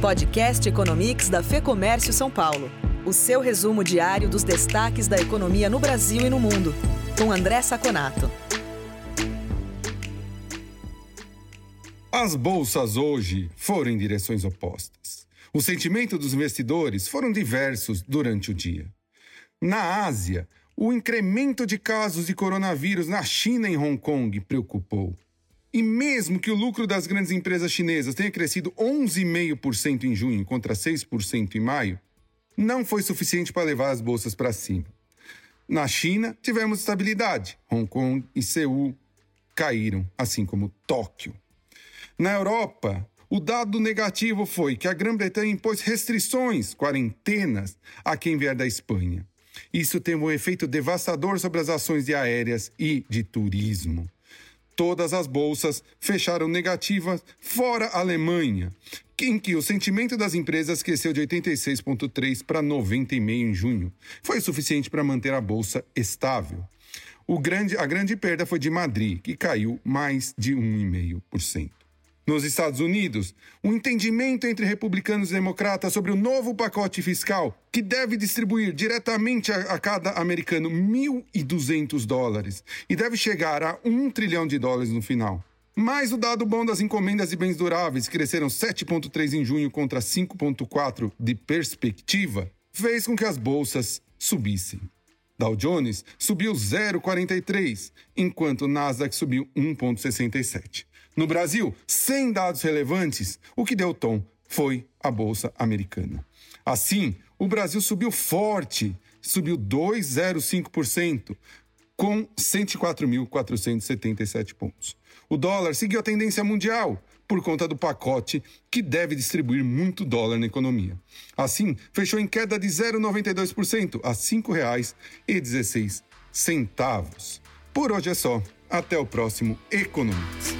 Podcast Economics da Fê Comércio São Paulo. O seu resumo diário dos destaques da economia no Brasil e no mundo. Com André Saconato. As bolsas hoje foram em direções opostas. O sentimento dos investidores foram diversos durante o dia. Na Ásia, o incremento de casos de coronavírus na China e em Hong Kong preocupou. E mesmo que o lucro das grandes empresas chinesas tenha crescido 11,5% em junho contra 6% em maio, não foi suficiente para levar as bolsas para cima. Na China, tivemos estabilidade. Hong Kong e Seul caíram, assim como Tóquio. Na Europa, o dado negativo foi que a Grã-Bretanha impôs restrições, quarentenas, a quem vier da Espanha. Isso teve um efeito devastador sobre as ações de aéreas e de turismo todas as bolsas fecharam negativas, fora a Alemanha, em que o sentimento das empresas cresceu de 86,3 para 90,5 em junho. Foi suficiente para manter a bolsa estável. Grande, a grande perda foi de Madrid, que caiu mais de 1,5%. Nos Estados Unidos, o um entendimento entre republicanos e democratas sobre o novo pacote fiscal, que deve distribuir diretamente a, a cada americano 1.200 dólares e deve chegar a 1 trilhão de dólares no final. Mas o dado bom das encomendas de bens duráveis, que cresceram 7,3 em junho contra 5,4 de perspectiva, fez com que as bolsas subissem. Dow Jones subiu 0,43, enquanto Nasdaq subiu 1,67. No Brasil, sem dados relevantes, o que deu tom foi a Bolsa Americana. Assim, o Brasil subiu forte, subiu 2,05%, com 104.477 pontos. O dólar seguiu a tendência mundial por conta do pacote que deve distribuir muito dólar na economia. Assim, fechou em queda de 0,92% a R$ 5,16. Por hoje é só. Até o próximo Economics.